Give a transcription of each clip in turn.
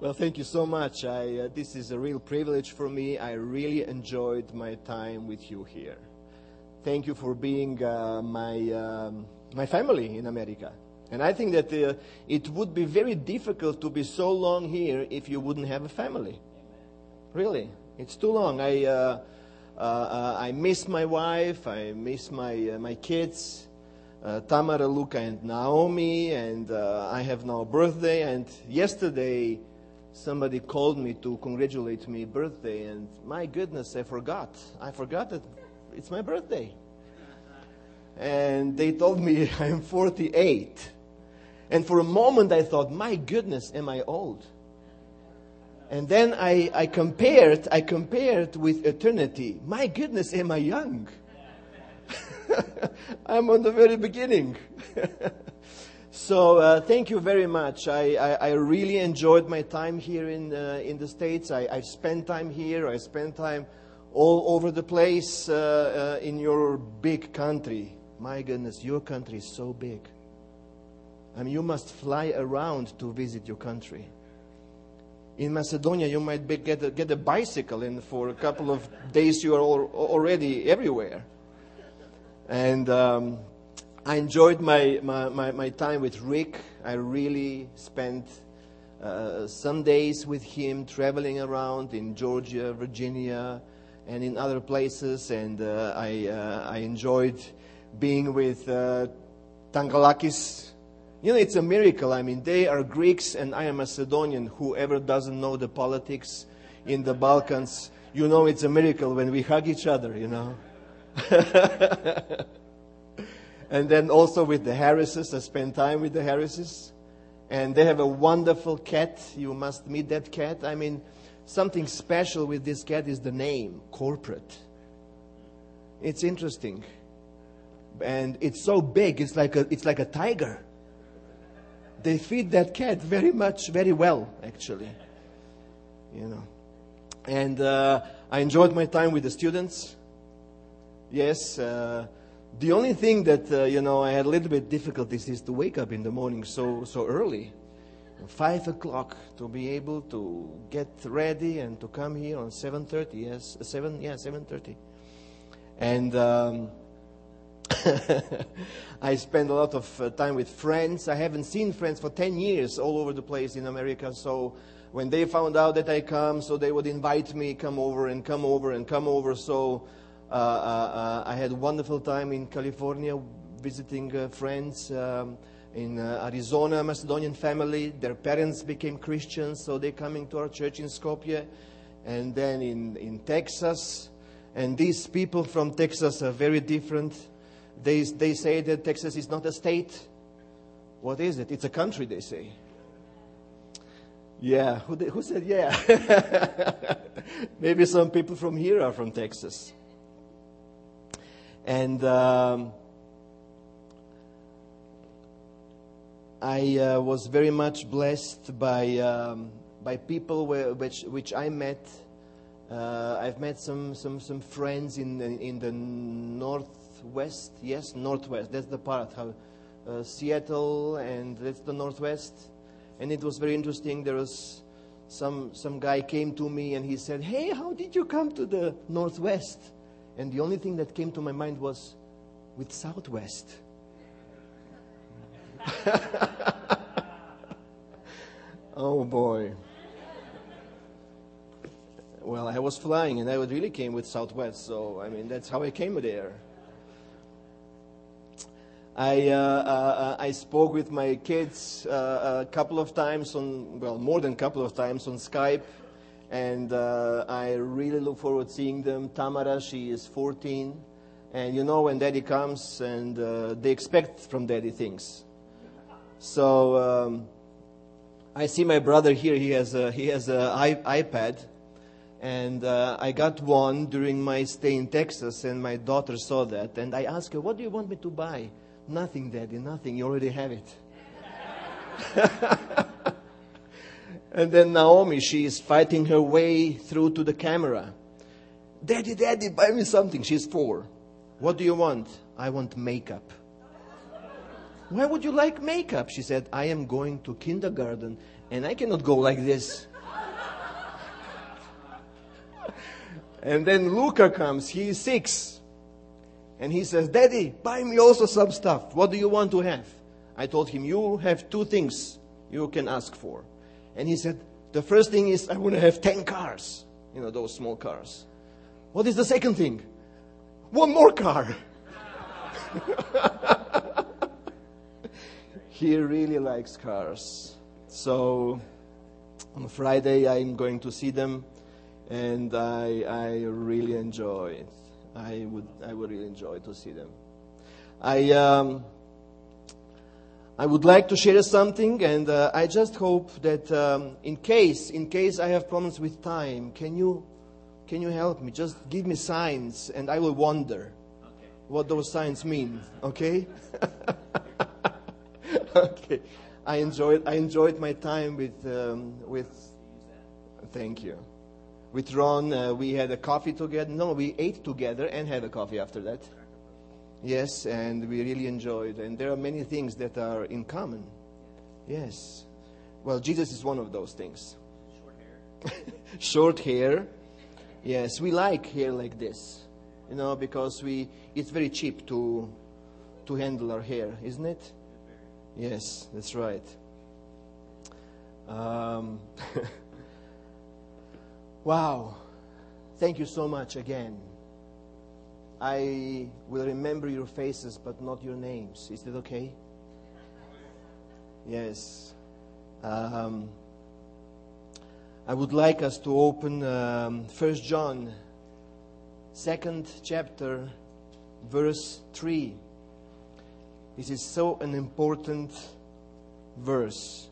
Well, thank you so much. I, uh, this is a real privilege for me. I really enjoyed my time with you here. Thank you for being uh, my, um, my family in America. And I think that uh, it would be very difficult to be so long here if you wouldn't have a family. Really, it's too long. I, uh, uh, uh, I miss my wife. I miss my, my kids uh, Tamara, Luca, and Naomi, and uh, I have now a birthday. And yesterday, somebody called me to congratulate me birthday, and my goodness, I forgot. I forgot that it's my birthday. And they told me I'm 48. And for a moment, I thought, my goodness, am I old? And then I, I compared, I compared with eternity. My goodness, am I young? I'm on the very beginning. so uh, thank you very much. I, I, I, really enjoyed my time here in, uh, in the States. I, I spent time here. I spent time all over the place uh, uh in your big country. My goodness, your country is so big. I mean, you must fly around to visit your country. In Macedonia, you might be, get, a, get a bicycle, and for a couple of days, you are all, already everywhere. And um, I enjoyed my, my, my, my, time with Rick. I really spent uh, some days with him traveling around in Georgia, Virginia, and in other places. And uh, I, uh, I enjoyed being with uh, Tangalakis. You know, it's a miracle. I mean, they are Greeks and I am Macedonian. Whoever doesn't know the politics in the Balkans, you know it's a miracle when we hug each other, you know. and then also with the Harrises, I spent time with the Harrises. And they have a wonderful cat. You must meet that cat. I mean, something special with this cat is the name, corporate. It's interesting. And it's so big, it's like a, it's like a tiger. They feed that cat very much, very well, actually. You know. And uh, I enjoyed my time with the students. Yes, uh, the only thing that uh, you know I had a little bit difficulties is to wake up in the morning so so early, five o'clock, to be able to get ready and to come here on seven thirty. Yes, seven yeah seven thirty, and. Um, I spend a lot of uh, time with friends. I haven't seen friends for 10 years all over the place in America. So when they found out that I come, so they would invite me, come over and come over and come over. So uh, uh, uh, I had a wonderful time in California visiting friends. Um, in uh, Arizona, Macedonian family. Their parents became Christians, so they're coming to our church in Skopje. And then in, in Texas. And these people from Texas are very different. They, they say that Texas is not a state. What is it? It's a country, they say. Yeah, who, who said yeah? Maybe some people from here are from Texas. And um, I uh, was very much blessed by, um, by people where, which, which I met. Uh, I've met some, some, some friends in the, in the northwest. Yes, northwest. That's the part. How, uh, Seattle, and that's the northwest. And it was very interesting. There was some, some guy came to me and he said, Hey, how did you come to the northwest? And the only thing that came to my mind was with Southwest. oh boy. Well, I was flying and I really came with Southwest, so I mean, that's how I came there. I, uh, uh, I spoke with my kids uh, a couple of times on, well, more than a couple of times on Skype and uh, I really look forward to seeing them. Tamara, she is 14, and you know when Daddy comes, and uh, they expect from Daddy things. So um, I see my brother here. He has a he has a iPad, and uh, I got one during my stay in Texas, and my daughter saw that, and I asked her, "What do you want me to buy?" Nothing, Daddy. Nothing. You already have it. And then Naomi, she is fighting her way through to the camera. Daddy, daddy, buy me something. She's four. What do you want? I want makeup. Why would you like makeup? She said, I am going to kindergarten and I cannot go like this. and then Luca comes, he is six. And he says, Daddy, buy me also some stuff. What do you want to have? I told him, You have two things you can ask for and he said, The first thing is, I want to have 10 cars. You know, those small cars. What is the second thing? One more car. he really likes cars. So on Friday, I'm going to see them, and I, I really enjoy it. I would, I would really enjoy to see them. I, um, I would like to share something, and uh, I just hope that um, in case, in case I have problems with time, can you, can you help me? Just give me signs, and I will wonder okay. what those signs mean. Okay? okay. I enjoyed, I enjoyed my time with, um, with. Thank you. With Ron, uh, we had a coffee together. No, we ate together and had a coffee after that. Yes, and we really enjoyed. And there are many things that are in common. Yes. Well, Jesus is one of those things. Short hair. Short hair. Yes, we like hair like this. You know, because we it's very cheap to to handle our hair, isn't it? Yes, that's right. Um, wow. Thank you so much again. I will remember your faces, but not your names. Is that okay? Yes. Um, I would like us to open um, 1 John, second chapter, verse 3. This is so an important verse.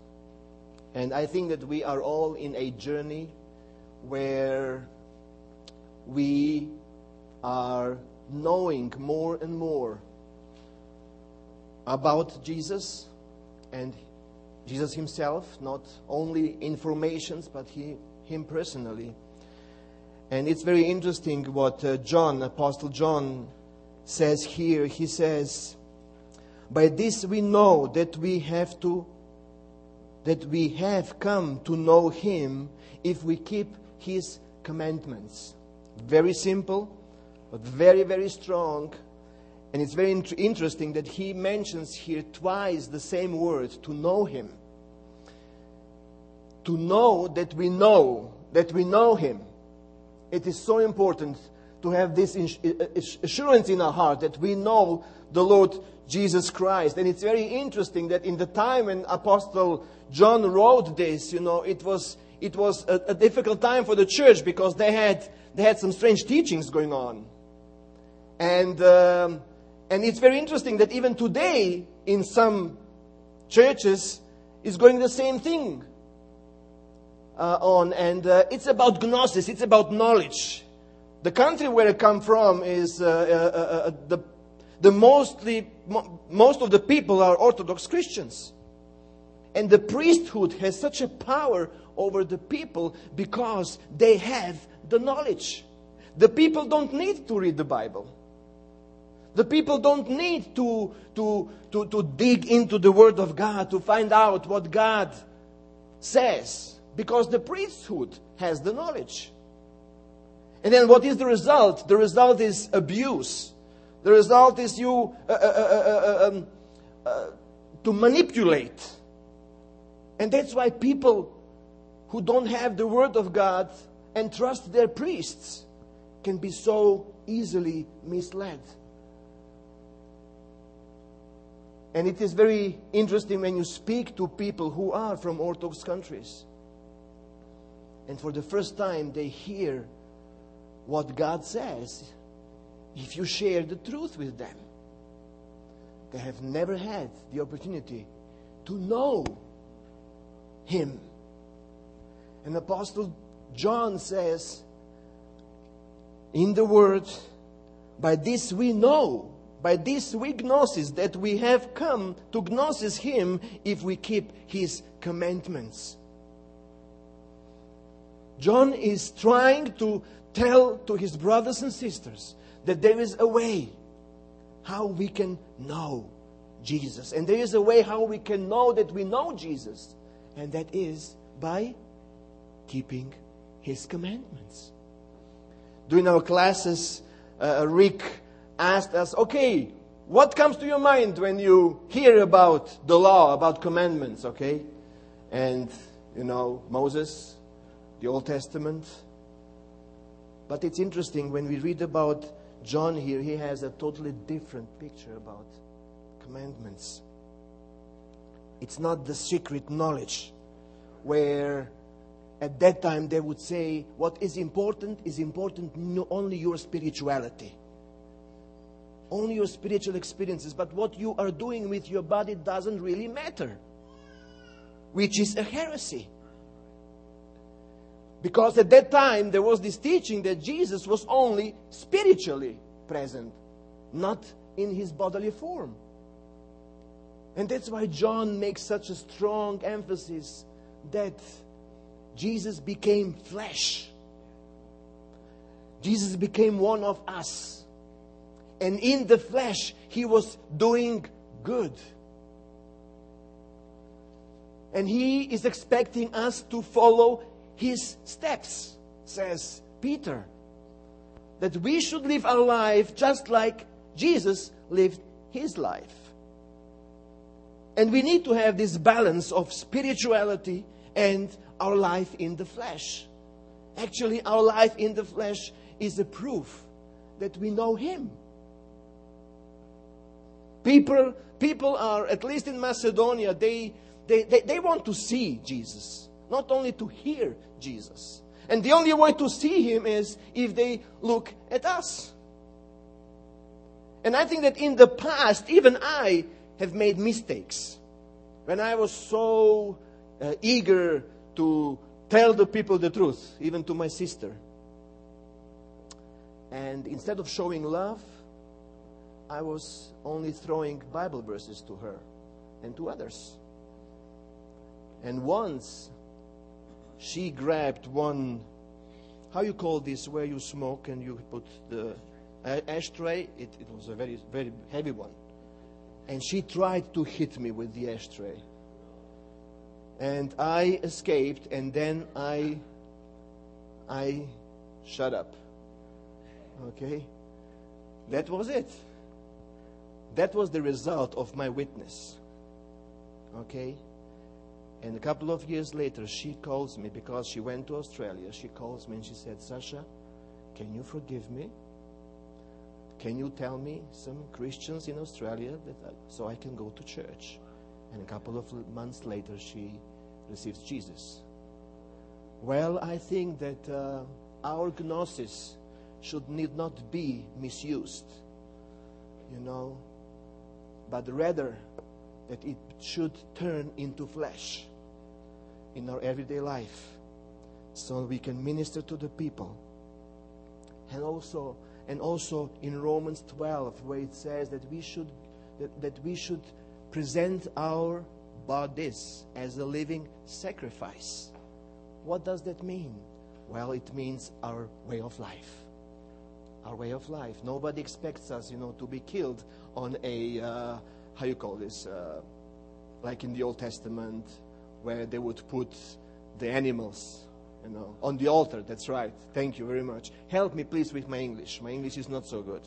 And I think that we are all in a journey where we are knowing more and more about Jesus and Jesus himself, not only informations, but he, him personally. And it's very interesting what uh, John, Apostle John, says here. He says, By this we know that we have to, that we have come to know him if we keep his commandments. Very simple, but very, very strong. And it's very int- interesting that he mentions here twice the same word to know him. To know that we know that we know him. It is so important to have this uh, uh, assurance in our heart that we know the Lord Jesus Christ. And it's very interesting that in the time when Apostle John wrote this, you know, it was, it was a, a difficult time for the church because they had, they had some strange teachings going on. And, um, and it's very interesting that even today, in some churches, is going the same thing uh, on. And uh, it's about gnosis, it's about knowledge. The country where I come from is uh, uh, uh, uh the, the mostly, mo- most of the people are Orthodox Christians. And the priesthood has such a power over the people because they have the knowledge. The people don't need to read the Bible. The people don't need to, to, to, to dig into the Word of God to find out what God says because the priesthood has the knowledge. And then what is the result? The result is abuse. The result is you uh, uh, uh, uh um, uh, to manipulate. And that's why people who don't have the Word of God and trust their priests can be so easily misled. And it is very interesting when you speak to people who are from Orthodox countries. And for the first time, they hear what God says if you share the truth with them. They have never had the opportunity to know Him. And Apostle John says in the Word, by this we know by this we gnosis that we have come to gnosis him if we keep his commandments. John is trying to tell to his brothers and sisters that there is a way how we can know Jesus. And there is a way how we can know that we know Jesus. And that is by keeping his commandments. during our classes, uh, Rick asked us, okay, what comes to your mind when you hear about the law, about commandments, okay? And, you know, Moses, the Old Testament. But it's interesting when we read about John here, he has a totally different picture about commandments. It's not the secret knowledge where at that time they would say what is important is important only your spirituality only your spiritual experiences but what you are doing with your body doesn't really matter which is a heresy because at that time there was this teaching that Jesus was only spiritually present not in his bodily form and that's why John makes such a strong emphasis that Jesus became flesh. Jesus became one of us. And in the flesh, he was doing good. And he is expecting us to follow his steps, says Peter. That we should live our life just like Jesus lived his life. And we need to have this balance of spirituality and our life in the flesh. Actually, our life in the flesh is a proof that we know Him. People, people are, at least in Macedonia, they, they, they, they want to see Jesus, not only to hear Jesus. And the only way to see Him is if they look at us. And I think that in the past, even I have made mistakes. When I was so uh, eager to tell the people the truth, even to my sister. And instead of showing love, I was only throwing Bible verses to her and to others. And once she grabbed one, how you call this, where you smoke and you put the ashtray? It, it was a very, very heavy one. And she tried to hit me with the ashtray. And I escaped, and then I, I shut up. Okay? That was it. That was the result of my witness. Okay? And a couple of years later, she calls me because she went to Australia. She calls me and she said, Sasha, can you forgive me? Can you tell me some Christians in Australia that I, so I can go to church? And a couple of months later, she receives Jesus. Well, I think that uh, our gnosis should need not be misused, you know, but rather that it should turn into flesh in our everyday life so we can minister to the people. And also, and also in Romans 12, where it says that we should, that, that we should present our bodies as a living sacrifice. What does that mean? Well, it means our way of life. Our way of life. Nobody expects us, you know, to be killed on a, uh, how you call this, uh, like in the Old Testament, where they would put the animals, you know, on the altar. That's right. Thank you very much. Help me, please, with my English. My English is not so good.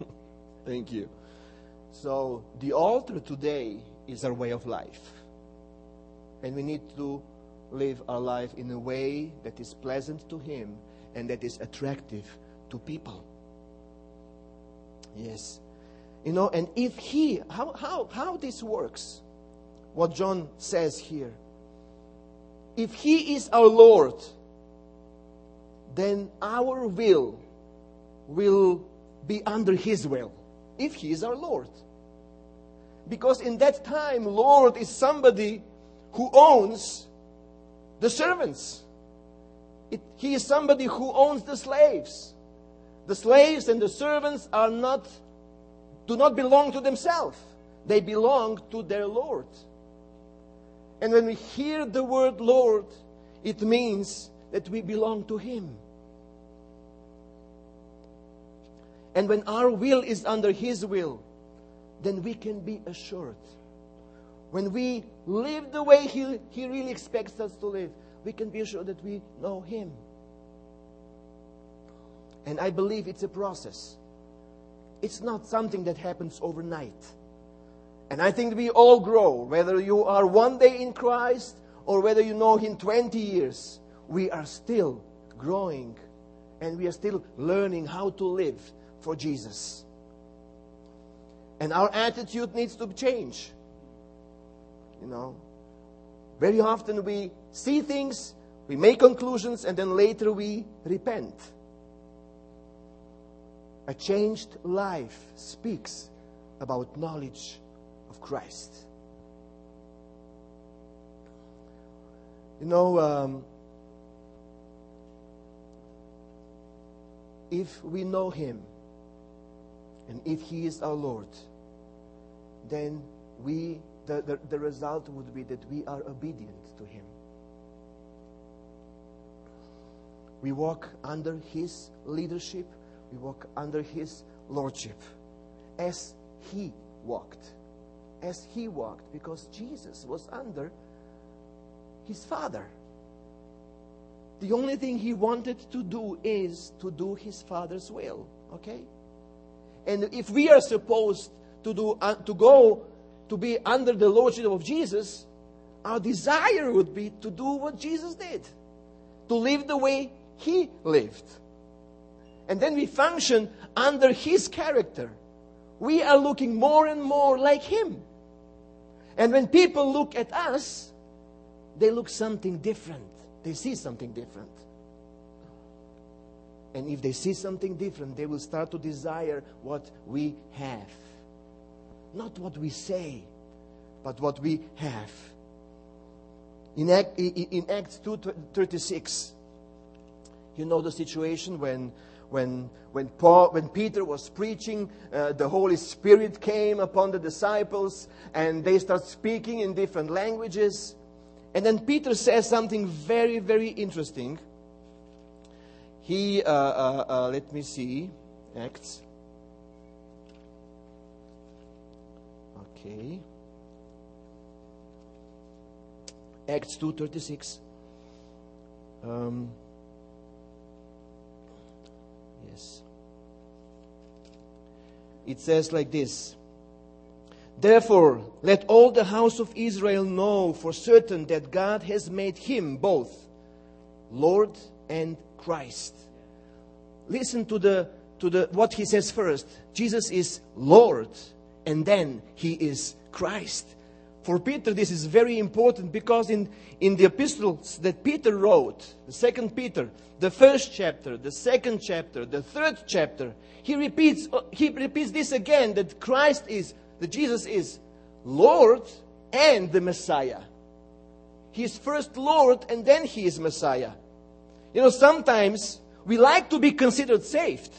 Thank you. So, the altar today is our way of life. And we need to live our life in a way that is pleasant to Him and that is attractive to people. Yes. You know, and if He, how, how, how this works, what John says here, if He is our Lord, then our will will be under His will, if He is our Lord. Because in that time, Lord is somebody who owns the servants. It, he is somebody who owns the slaves. The slaves and the servants are not, do not belong to themselves. They belong to their Lord. And when we hear the word Lord, it means that we belong to Him. And when our will is under His will, then we can be assured. When we live the way he, he really expects us to live, we can be assured that we know Him. And I believe it's a process. It's not something that happens overnight. And I think we all grow, whether you are one day in Christ or whether you know Him 20 years, we are still growing and we are still learning how to live for Jesus. And our attitude needs to change. You know, very often we see things, we make conclusions, and then later we repent. A changed life speaks about knowledge of Christ. You know, um, if we know Him and if He is our Lord, then we, the, the, the result would be that we are obedient to Him. We walk under His leadership, we walk under His lordship as He walked. As He walked, because Jesus was under His Father. The only thing he wanted to do is to do his father's will. Okay? And if we are supposed to do uh, to go to be under the lordship of Jesus, our desire would be to do what Jesus did. To live the way he lived. And then we function under his character. We are looking more and more like him. And when people look at us, they look something different. They see something different. And if they see something different, they will start to desire what we have. Not what we say, but what we have. In, Act, in Acts 2.36, you know the situation when, when, when, Paul, when Peter was preaching, uh, the Holy Spirit came upon the disciples and they start speaking in different languages. And then Peter says something very, very interesting. He, uh, uh, uh, let me see, Acts. Okay. Acts 2.36. Um, yes. It says like this. Therefore, let all the house of Israel know for certain that God has made him both Lord and Christ. Listen to the to the what he says first. Jesus is Lord and then he is Christ. For Peter, this is very important because in, in the epistles that Peter wrote, the second Peter, the first chapter, the second chapter, the third chapter, he repeats, uh, he repeats this again that Christ is that Jesus is Lord and the Messiah. He is first Lord and then he is Messiah. You know, sometimes we like to be considered saved,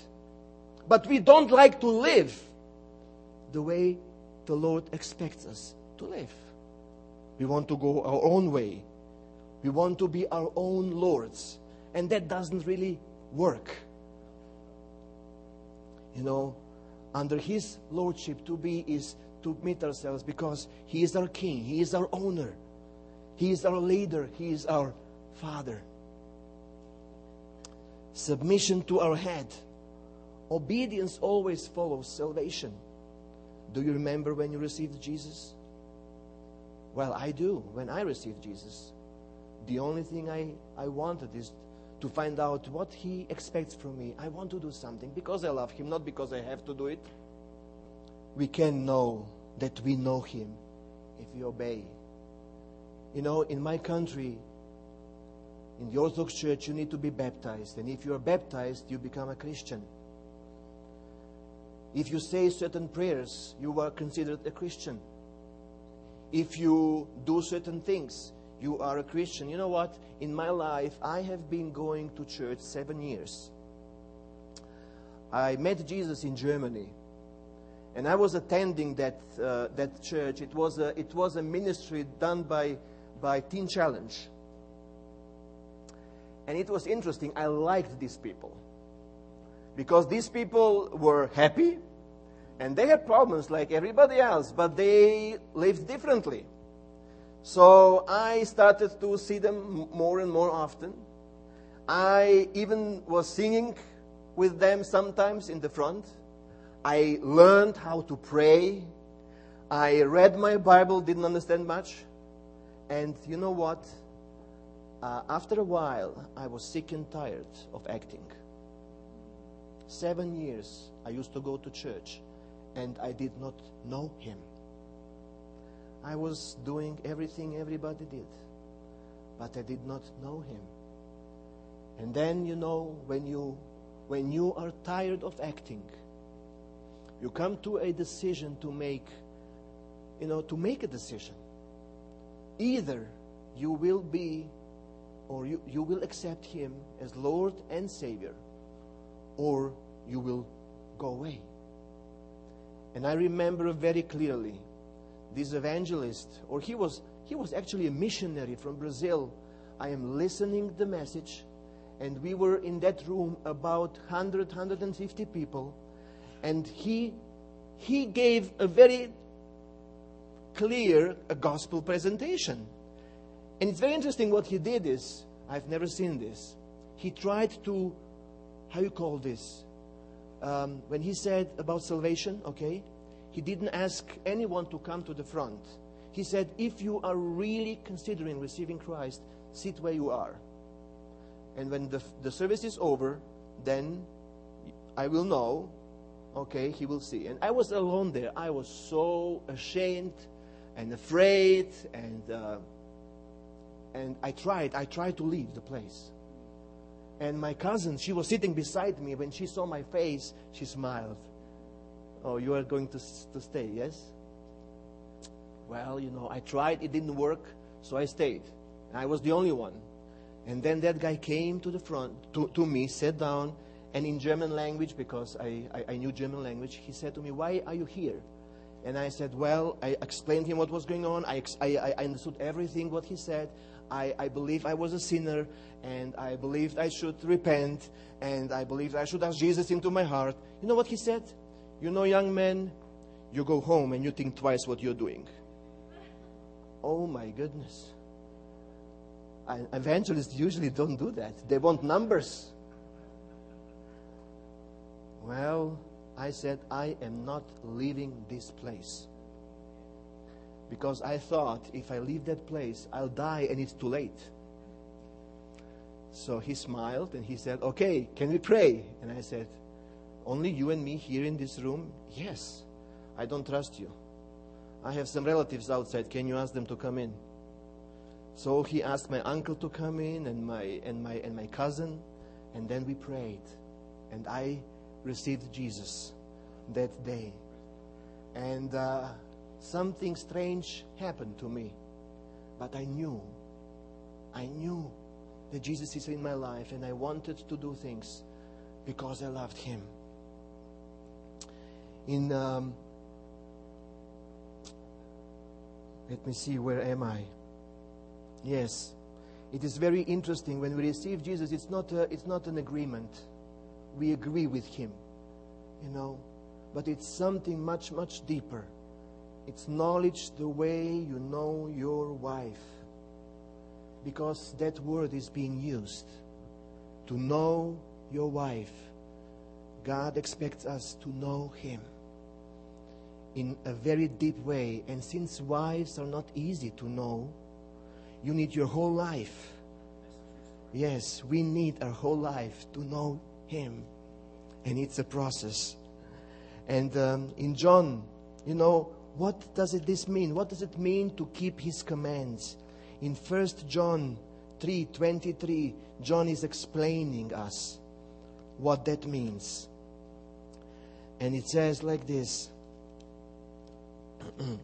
but we don't like to live the way the Lord expects us to live. We want to go our own way. We want to be our own lords. And that doesn't really work. You know, under His lordship to be is to meet ourselves because He is our King, He is our owner, He is our leader, He is our Father. Submission to our head. Obedience always follows salvation. Do you remember when you received Jesus? Well, I do. When I received Jesus, the only thing I, I wanted is to find out what He expects from me. I want to do something because I love Him, not because I have to do it. We can know that we know Him if we obey. You know, in my country, in the Orthodox Church, you need to be baptized. And if you are baptized, you become a Christian. If you say certain prayers, you are considered a Christian. If you do certain things, you are a Christian. You know what? In my life, I have been going to church seven years. I met Jesus in Germany. And I was attending that, uh, that church. It was, a, it was a ministry done by, by Teen Challenge. And it was interesting. I liked these people. Because these people were happy and they had problems like everybody else, but they lived differently. So I started to see them more and more often. I even was singing with them sometimes in the front. I learned how to pray. I read my Bible, didn't understand much. And you know what? Uh, after a while, I was sick and tired of acting. Seven years I used to go to church and I did not know Him. I was doing everything everybody did, but I did not know Him. And then, you know, when you, when you are tired of acting, you come to a decision to make, you know, to make a decision. Either you will be or you, you will accept Him as Lord and Savior, or you will go away. And I remember very clearly this evangelist, or he was, he was actually a missionary from Brazil. I am listening the message, and we were in that room about 100, 150 people, and he, he gave a very clear a gospel presentation. And it's very interesting what he did is, I've never seen this. He tried to, how you call this? Um, when he said about salvation, okay, he didn't ask anyone to come to the front. He said, if you are really considering receiving Christ, sit where you are. And when the, the service is over, then I will know, okay, he will see. And I was alone there. I was so ashamed and afraid and uh, and I tried, I tried to leave the place. And my cousin, she was sitting beside me. When she saw my face, she smiled. Oh, you are going to, to stay, yes? Well, you know, I tried, it didn't work, so I stayed. I was the only one. And then that guy came to the front, to, to me, sat down, and in German language, because I, I, I knew German language, he said to me, Why are you here? And I said, Well, I explained him what was going on. I, I, I understood everything what he said. I, I believe I was a sinner and I believed I should repent and I believed I should ask Jesus into my heart. You know what he said? You know, young man, you go home and you think twice what you're doing. Oh my goodness. Evangelists usually don't do that. They want numbers. Well, I said, I am not leaving this place because I thought if I leave that place, I'll die and it's too late. So he smiled and he said, Okay, can we pray? And I said, Only you and me here in this room? Yes. I don't trust you. I have some relatives outside. Can you ask them to come in? So he asked my uncle to come in and my, and my, and my cousin, and then we prayed. And I received Jesus that day. And uh, something strange happened to me. But I knew, I knew that Jesus is in my life and I wanted to do things because I loved Him. In, um, let me see, where am I? Yes. It is very interesting when we receive Jesus, it's not, a, it's not an agreement. We agree with Him, you know, but it's something much, much deeper it's knowledge the way you know your wife. Because that word is being used. To know your wife. God expects us to know Him in a very deep way. And since wives are not easy to know, you need your whole life. Yes, we need our whole life to know Him. And it's a process. And um, in John, you know, what does it, this mean? What does it mean to keep his commands? In 1 John 3:23, John is explaining us what that means. And it says like this.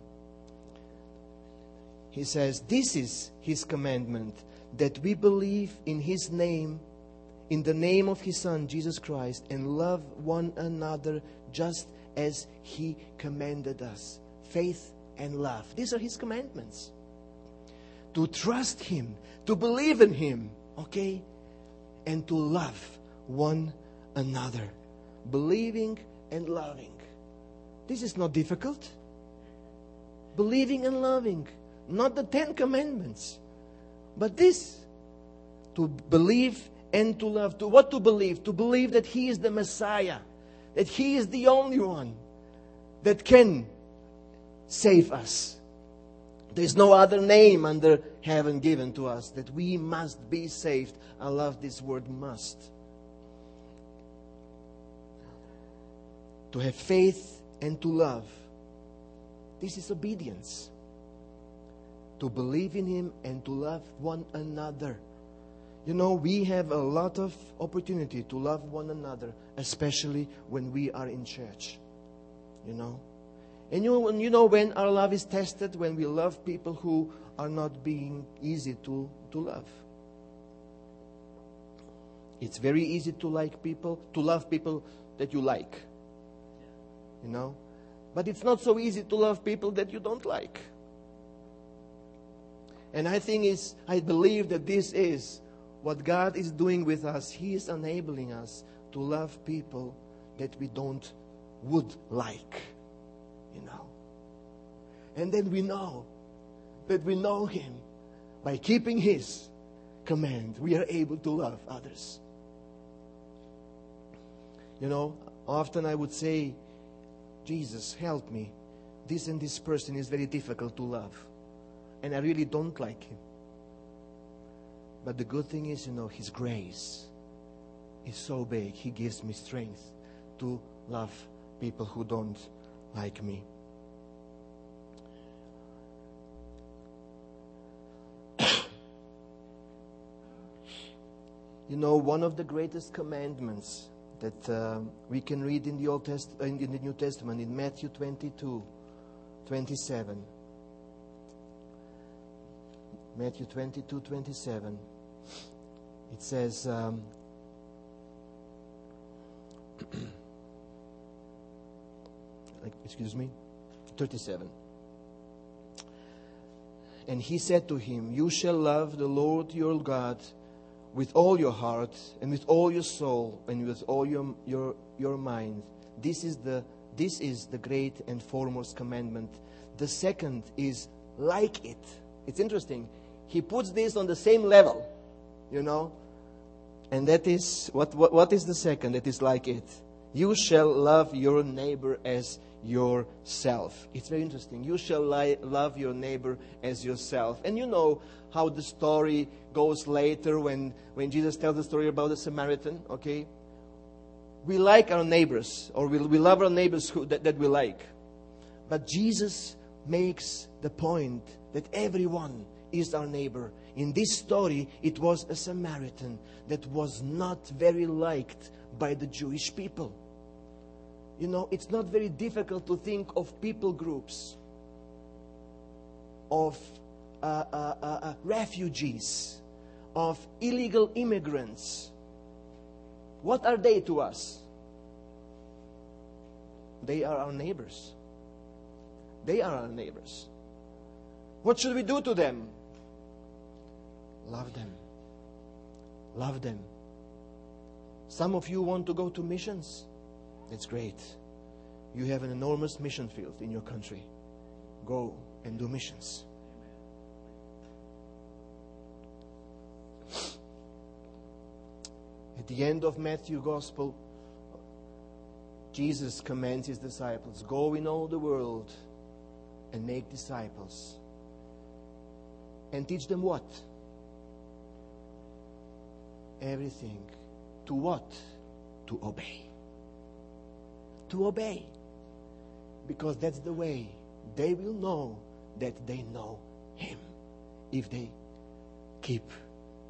he says, This is his commandment, that we believe in his name, in the name of his Son, Jesus Christ, and love one another just as he commanded us faith, and love. These are His commandments. To trust Him, to believe in Him, okay? And to love one another. Believing and loving. This is not difficult. Believing and loving. Not the Ten Commandments. But this. To believe and to love. To what to believe? To believe that He is the Messiah, that He is the only one that can save us. There is no other name under heaven given to us that we must be saved. I love this word must. To have faith and to love. This is obedience. To believe in Him and to love one another. You know, we have a lot of opportunity to love one another, especially when we are in church. You know? And you, you know when our love is tested? When we love people who are not being easy to, to love. It's very easy to like people, to love people that you like. You know? But it's not so easy to love people that you don't like. And I think is I believe that this is what God is doing with us. He is enabling us to love people that we don't would like. You know. And then we know that we know him by keeping his command. We are able to love others. You know, often I would say, Jesus, help me. This and this person is very difficult to love. And I really don't like him. But the good thing is, you know, his grace is so big. He gives me strength to love people who don't like me. you know, one of the greatest commandments that uh, we can read in the Old Test- uh, in the New Testament in Matthew 22, 27. Matthew 22, 27. It says, um, excuse me, 37. And he said to him, You shall love the Lord your God with all your heart and with all your soul and with all your, your, your mind. This is, the, this is the great and foremost commandment. The second is like it. It's interesting. He puts this on the same level, you know. And that is, what, what, what is the second that is like it? You shall love your neighbor as yourself. It's very interesting. You shall li- love your neighbor as yourself. And you know how the story goes later when, when Jesus tells the story about the Samaritan, okay? We like our neighbors, or we, we love our neighbors who, that, that we like. But Jesus makes the point that everyone is our neighbor. In this story, it was a Samaritan that was not very liked by the Jewish people. You know, it's not very difficult to think of people groups, of uh, uh, uh, uh, refugees, of illegal immigrants. What are they to us? They are our neighbors. They are our neighbors. What should we do to them? Love them. Love them. Some of you want to go to missions. That's great. You have an enormous mission field in your country. Go and do missions. At the end of Matthew Gospel, Jesus commands his disciples go in all the world and make disciples. And teach them what? Everything. To what? To obey to obey. Because that's the way they will know that they know Him if they keep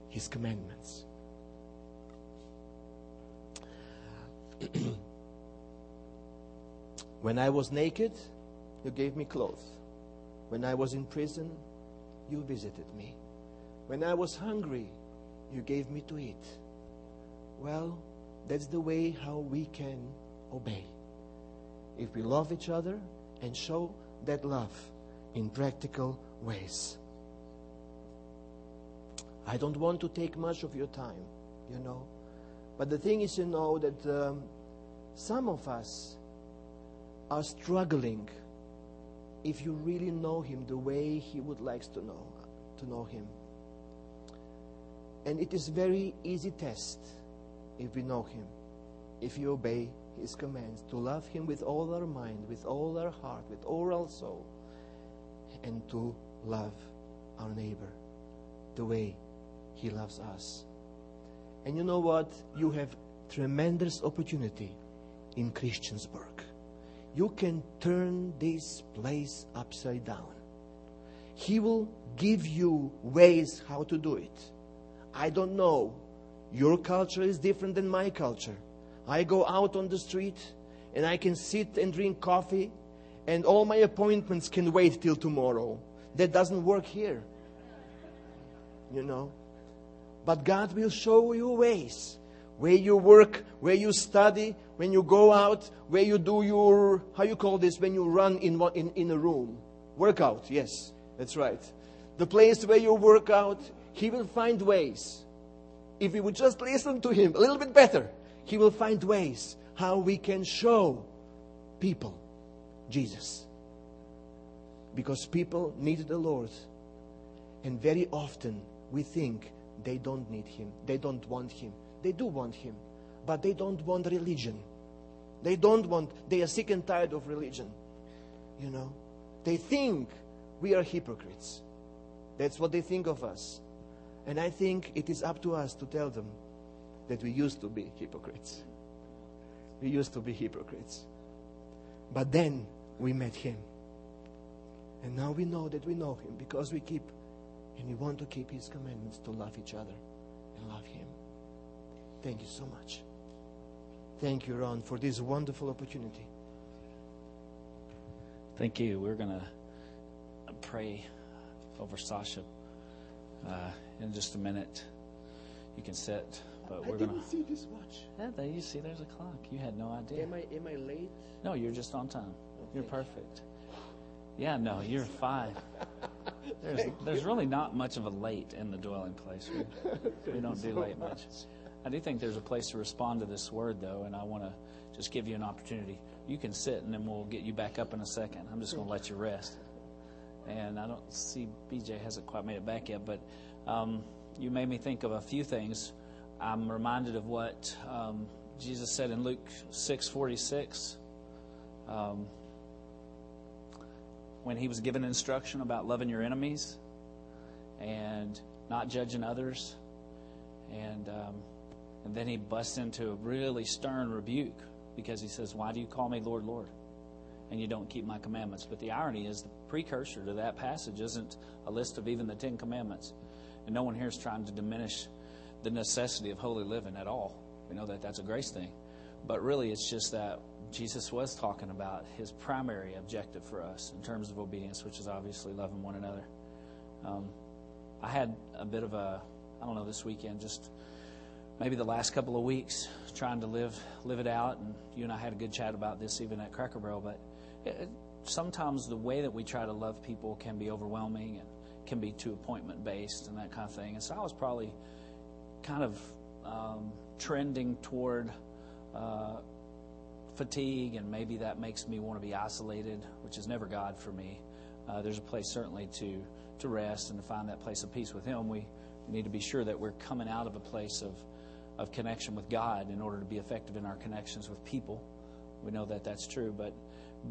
His commandments. when I was naked, you gave me clothes. When I was in prison, you visited me. When I was hungry, you gave me to eat. Well, that's the way how we can obey if we love each other and show that love in practical ways. I don't want to take much of your time, you know. But the thing is, you know, that um, some of us are struggling if you really know Him the way He would like to know, to know Him. And it is very easy test if we know Him, if we obey His commands, to love Him with all our mind, with all our heart, with all our soul, and to love our neighbor the way He loves us. And you know what? You have tremendous opportunity in Christiansburg. You can turn this place upside down. He will give you ways how to do it. I don't know. Your culture is different than my culture. I go out on the street and I can sit and drink coffee, and all my appointments can wait till tomorrow. That doesn't work here. You know? But God will show you ways where you work, where you study, when you go out, where you do your, how you call this, when you run in, in, in a room. Workout, yes, that's right. The place where you work out, He will find ways. If we would just listen to Him a little bit better, He will find ways how we can show people Jesus. Because people need the Lord. And very often we think they don't need Him, they don't want Him. They do want Him, but they don't want religion. They don't want, they are sick and tired of religion. You know, they think we are hypocrites. That's what they think of us. And I think it is up to us to tell them that we used to be hypocrites. We used to be hypocrites. But then we met Him. And now we know that we know Him because we keep and we want to keep His commandments to love each other and love Him. Thank you so much. Thank you, Ron, for this wonderful opportunity. Thank you. We're going to pray over Sasha uh, in just a minute. You can sit, but we're going to see this watch. Yeah, there you see. There's a clock. You had no idea. Am I am I late? No, you're just on time. You're perfect. Yeah, no, you're fine. There's there's really not much of a late in the dwelling place. We, we don't do late much. I do think there's a place to respond to this word, though, and I want to just give you an opportunity. You can sit, and then we'll get you back up in a second. I'm just going to let you rest. And I don't see BJ hasn't quite made it back yet, but um, you made me think of a few things. I'm reminded of what um, Jesus said in Luke 6:46. Um, when he was given instruction about loving your enemies and not judging others, and um, and then he busts into a really stern rebuke because he says, Why do you call me Lord, Lord? And you don't keep my commandments. But the irony is, the precursor to that passage isn't a list of even the Ten Commandments. And no one here is trying to diminish the necessity of holy living at all. We know that that's a grace thing. But really, it's just that Jesus was talking about his primary objective for us in terms of obedience, which is obviously loving one another. Um, I had a bit of a, I don't know, this weekend, just maybe the last couple of weeks trying to live live it out. And you and I had a good chat about this even at Cracker Barrel. But it, sometimes the way that we try to love people can be overwhelming and can be too appointment based and that kind of thing. And so I was probably kind of um, trending toward uh, fatigue, and maybe that makes me want to be isolated, which is never God for me. Uh, there's a place certainly to to rest and to find that place of peace with Him. We need to be sure that we're coming out of a place of of connection with God in order to be effective in our connections with people. We know that that's true, but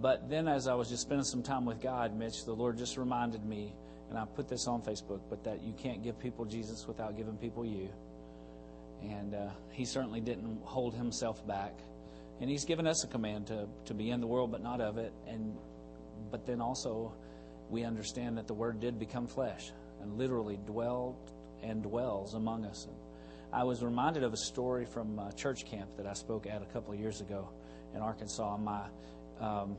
but then as I was just spending some time with God, Mitch, the Lord just reminded me, and I put this on Facebook, but that you can't give people Jesus without giving people you. And uh, He certainly didn't hold Himself back, and He's given us a command to to be in the world but not of it. And but then also we understand that the Word did become flesh and literally dwelled and dwells among us. And I was reminded of a story from a church camp that I spoke at a couple of years ago in Arkansas. My um,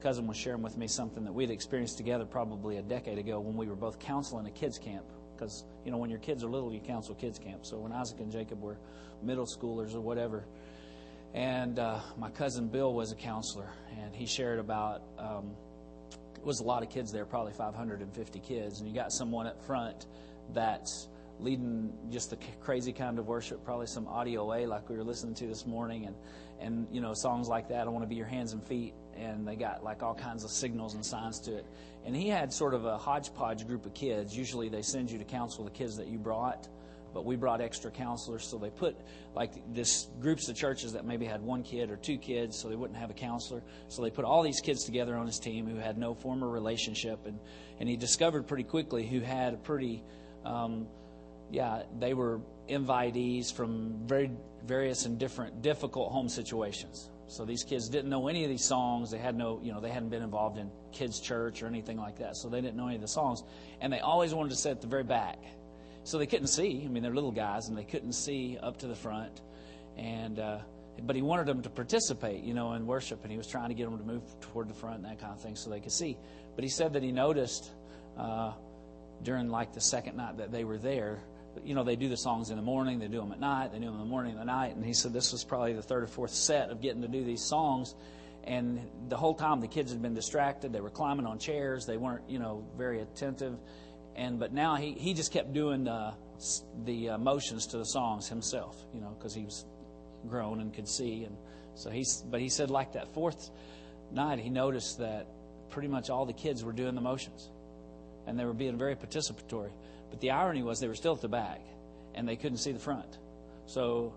cousin was sharing with me something that we'd experienced together probably a decade ago when we were both counseling a kids camp. Because, you know, when your kids are little, you counsel kids camp. So when Isaac and Jacob were middle schoolers or whatever, and uh, my cousin Bill was a counselor, and he shared about um, it was a lot of kids there, probably 550 kids, and you got someone up front that's leading just the crazy kind of worship, probably some audio A like we were listening to this morning, and and you know songs like that. I want to be your hands and feet, and they got like all kinds of signals and signs to it. And he had sort of a hodgepodge group of kids. Usually they send you to counsel the kids that you brought but we brought extra counselors. So they put like this groups of churches that maybe had one kid or two kids, so they wouldn't have a counselor. So they put all these kids together on his team who had no former relationship, and and he discovered pretty quickly who had a pretty, um, yeah, they were invitees from very various and different difficult home situations. So these kids didn't know any of these songs. They had no, you know, they hadn't been involved in kids' church or anything like that. So they didn't know any of the songs. And they always wanted to sit at the very back. So they couldn't see. I mean, they're little guys and they couldn't see up to the front. And, uh, but he wanted them to participate, you know, in worship. And he was trying to get them to move toward the front and that kind of thing so they could see. But he said that he noticed uh, during like the second night that they were there you know, they do the songs in the morning, they do them at night, they do them in the morning and the night. And he said this was probably the third or fourth set of getting to do these songs. And the whole time the kids had been distracted. They were climbing on chairs. They weren't, you know, very attentive. And but now he, he just kept doing the, the uh, motions to the songs himself, you know, because he was grown and could see. And so he's, but he said like that fourth night, he noticed that pretty much all the kids were doing the motions, and they were being very participatory. But the irony was they were still at the back and they couldn't see the front. So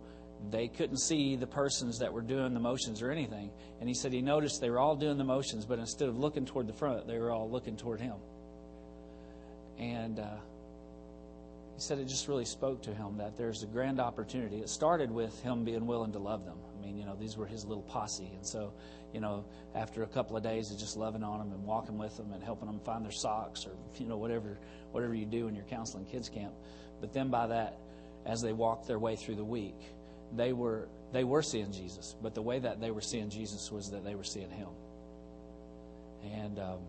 they couldn't see the persons that were doing the motions or anything. And he said he noticed they were all doing the motions, but instead of looking toward the front, they were all looking toward him. And uh, he said it just really spoke to him that there's a grand opportunity. It started with him being willing to love them. I mean, you know, these were his little posse. And so, you know, after a couple of days of just loving on them and walking with them and helping them find their socks or, you know, whatever whatever you do in your counseling kids camp. But then by that, as they walked their way through the week, they were they were seeing Jesus. But the way that they were seeing Jesus was that they were seeing Him. And um,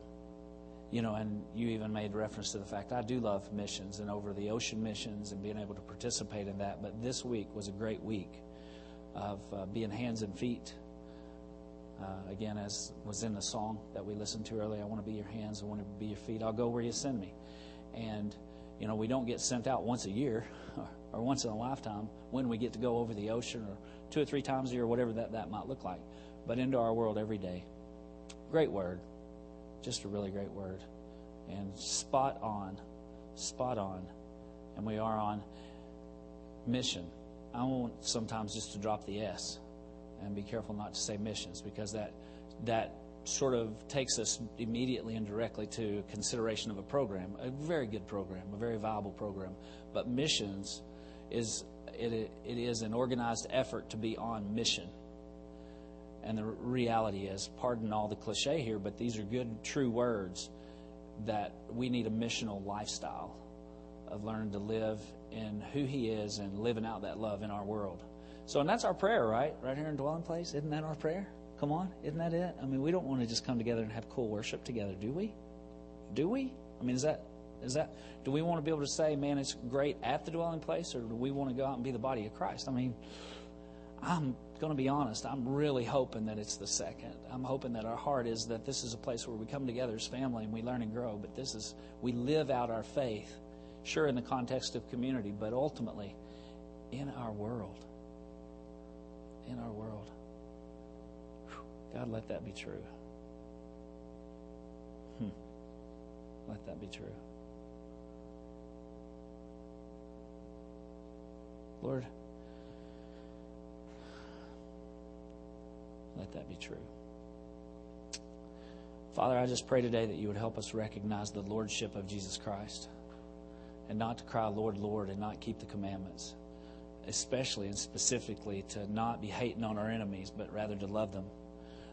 you know, and you even made reference to the fact I do love missions and over the ocean missions and being able to participate in that. But this week was a great week of uh, being hands and feet. Uh, again, as was in the song that we listened to earlier, I want to be your hands, I want to be your feet. I'll go where you send me. And, you know, we don't get sent out once a year or, once in a lifetime when we get to go over the ocean or two or three times a year, whatever that, that might look like, but into our world every day. Great word. Just a really great word. And spot on. Spot on. And we are on mission. I want sometimes just to drop the S and be careful not to say missions because that that sort of takes us immediately and directly to consideration of a program, a very good program, a very viable program. But missions is it, it is an organized effort to be on mission. And the reality is, pardon all the cliche here, but these are good, true words that we need a missional lifestyle of learning to live in who He is and living out that love in our world. So, and that's our prayer, right? Right here in Dwelling Place. Isn't that our prayer? Come on, isn't that it? I mean, we don't want to just come together and have cool worship together, do we? Do we? I mean, is that is that do we want to be able to say, man, it's great at the dwelling place, or do we want to go out and be the body of Christ? I mean, I'm going to be honest. I'm really hoping that it's the second. I'm hoping that our heart is that this is a place where we come together as family and we learn and grow. But this is we live out our faith, sure in the context of community, but ultimately in our world. In our world. God, let that be true. Hmm. Let that be true. Lord, let that be true. Father, I just pray today that you would help us recognize the lordship of Jesus Christ and not to cry, Lord, Lord, and not keep the commandments, especially and specifically to not be hating on our enemies, but rather to love them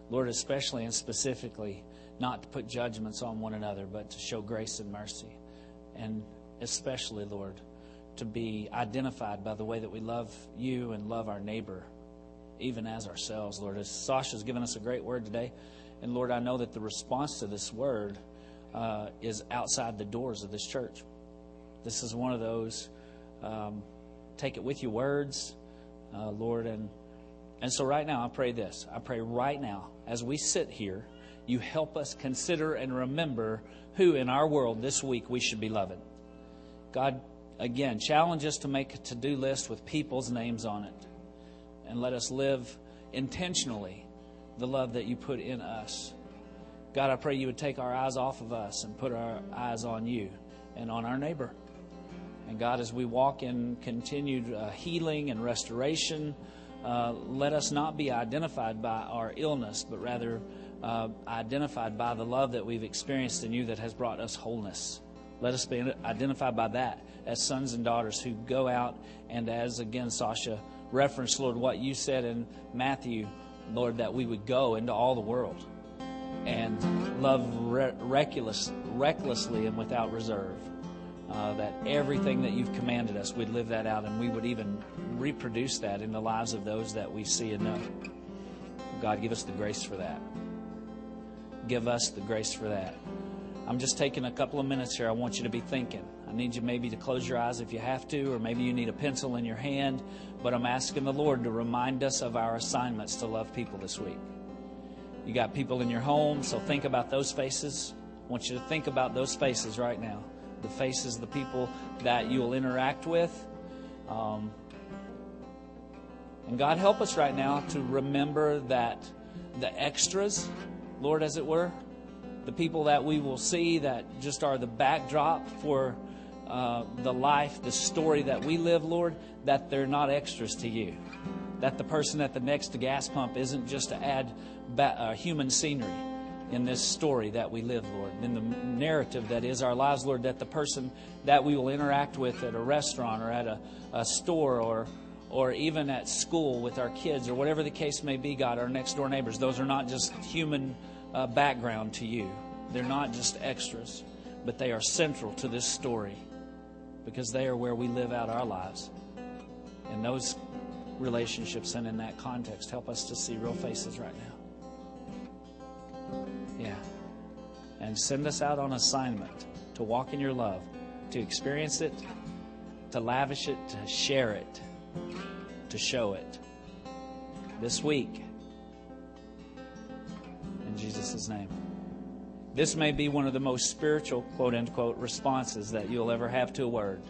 Lord, especially and specifically, not to put judgments on one another, but to show grace and mercy. And especially, Lord, to be identified by the way that we love you and love our neighbor, even as ourselves, Lord. As Sasha's given us a great word today, and Lord, I know that the response to this word uh, is outside the doors of this church. This is one of those um, take it with you words, uh, Lord, and and so, right now, I pray this. I pray right now, as we sit here, you help us consider and remember who in our world this week we should be loving. God, again, challenge us to make a to do list with people's names on it. And let us live intentionally the love that you put in us. God, I pray you would take our eyes off of us and put our eyes on you and on our neighbor. And God, as we walk in continued uh, healing and restoration, uh, let us not be identified by our illness, but rather uh, identified by the love that we've experienced in you that has brought us wholeness. Let us be identified by that as sons and daughters who go out and, as again, Sasha referenced, Lord, what you said in Matthew, Lord, that we would go into all the world and love re- reckless, recklessly and without reserve. Uh, that everything that you've commanded us, we'd live that out and we would even reproduce that in the lives of those that we see and know. God, give us the grace for that. Give us the grace for that. I'm just taking a couple of minutes here. I want you to be thinking. I need you maybe to close your eyes if you have to, or maybe you need a pencil in your hand. But I'm asking the Lord to remind us of our assignments to love people this week. You got people in your home, so think about those faces. I want you to think about those faces right now the faces the people that you will interact with. Um, and God, help us right now to remember that the extras, Lord, as it were, the people that we will see that just are the backdrop for uh, the life, the story that we live, Lord, that they're not extras to you. That the person at the next gas pump isn't just to add ba- uh, human scenery in this story that we live, Lord, in the narrative that is our lives, Lord, that the person that we will interact with at a restaurant or at a, a store or or even at school with our kids or whatever the case may be, God, our next door neighbors, those are not just human uh, background to you. They're not just extras, but they are central to this story because they are where we live out our lives. In those relationships and in that context, help us to see real faces right now. Yeah. And send us out on assignment to walk in your love, to experience it, to lavish it, to share it, to show it. This week. In Jesus' name. This may be one of the most spiritual, quote unquote, responses that you'll ever have to a word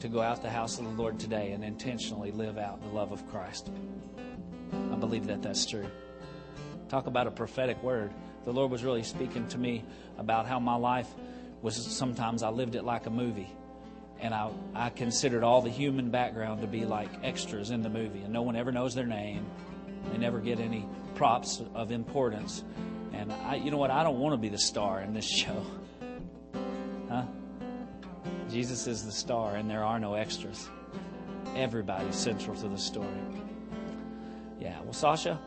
to go out the house of the Lord today and intentionally live out the love of Christ. I believe that that's true. Talk about a prophetic word the Lord was really speaking to me about how my life was sometimes I lived it like a movie. And I, I considered all the human background to be like extras in the movie. And no one ever knows their name. They never get any props of importance. And I, you know what? I don't want to be the star in this show. Huh? Jesus is the star, and there are no extras. Everybody's central to the story. Yeah. Well, Sasha,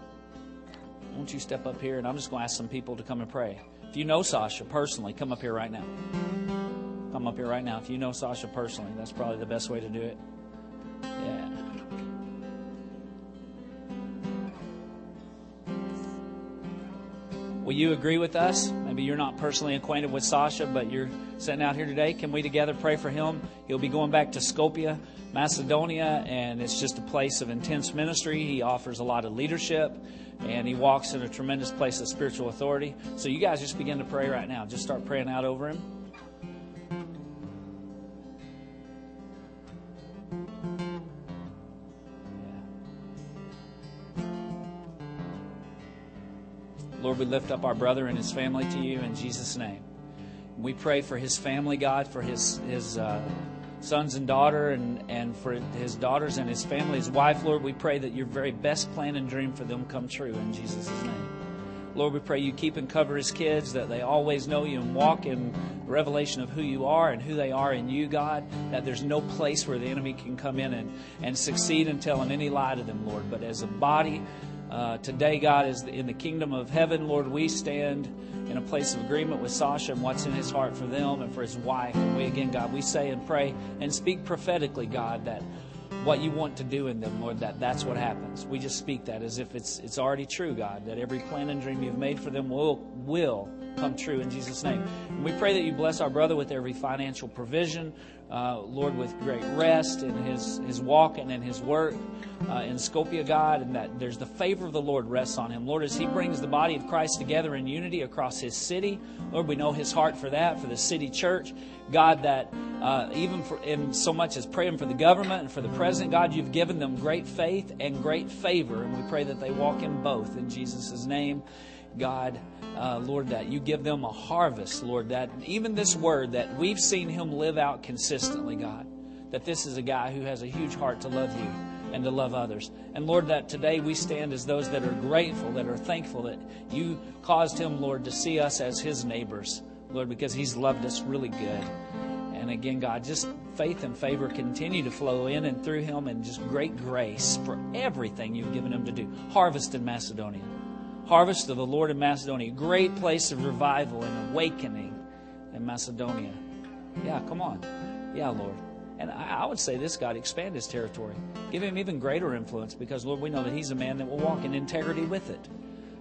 won't you step up here? And I'm just going to ask some people to come and pray. If you know Sasha personally, come up here right now. Come up here right now. If you know Sasha personally, that's probably the best way to do it. Yeah. Will you agree with us? Maybe you're not personally acquainted with Sasha, but you're sitting out here today. Can we together pray for him? He'll be going back to Skopje, Macedonia, and it's just a place of intense ministry. He offers a lot of leadership and he walks in a tremendous place of spiritual authority. So you guys just begin to pray right now. Just start praying out over him. Lord, we lift up our brother and his family to you in Jesus' name. We pray for his family, God, for his his uh, sons and daughter and, and for his daughters and his family, his wife, Lord, we pray that your very best plan and dream for them come true in Jesus' name. Lord, we pray you keep and cover his kids, that they always know you and walk in revelation of who you are and who they are in you, God, that there's no place where the enemy can come in and, and succeed in telling any lie to them, Lord. But as a body, uh, today, God, is in the kingdom of heaven, Lord, we stand in a place of agreement with Sasha and what's in his heart for them and for his wife. And we, again, God, we say and pray and speak prophetically, God, that what you want to do in them, Lord, that that's what happens. We just speak that as if it's it's already true, God, that every plan and dream you've made for them will will come true in Jesus' name. And we pray that you bless our brother with every financial provision, uh, Lord, with great rest in his, his walk and in his work uh, in Skopje, God, and that there's the favor of the Lord rests on him. Lord, as he brings the body of Christ together in unity across his city, Lord, we know his heart for that, for the city church. God, that uh, even for, in so much as praying for the government and for the president, God, you've given them great faith and great favor, and we pray that they walk in both in Jesus' name. God, uh, Lord, that you give them a harvest, Lord, that even this word that we've seen him live out consistently, God that this is a guy who has a huge heart to love you and to love others. And Lord, that today we stand as those that are grateful, that are thankful that you caused him, Lord, to see us as his neighbors, Lord, because he's loved us really good. And again, God, just faith and favor continue to flow in and through him and just great grace for everything you've given him to do. Harvest in Macedonia. Harvest of the Lord in Macedonia. Great place of revival and awakening in Macedonia. Yeah, come on. Yeah, Lord. And I would say this God, expand his territory. Give him even greater influence because, Lord, we know that he's a man that will walk in integrity with it.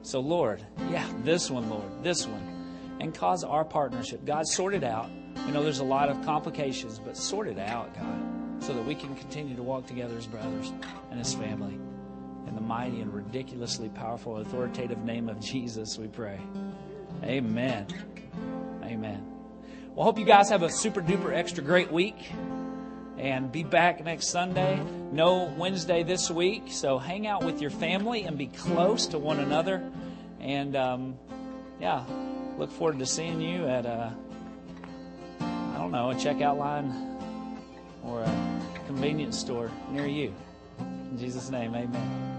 So, Lord, yeah, this one, Lord, this one. And cause our partnership. God, sort it out. We know there's a lot of complications, but sort it out, God, so that we can continue to walk together as brothers and as family. In the mighty and ridiculously powerful, authoritative name of Jesus, we pray. Amen. Amen. Well, hope you guys have a super duper extra great week and be back next Sunday. No Wednesday this week, so hang out with your family and be close to one another. And um, yeah, look forward to seeing you at a don't know, a checkout line or a convenience store near you. In Jesus' name, amen.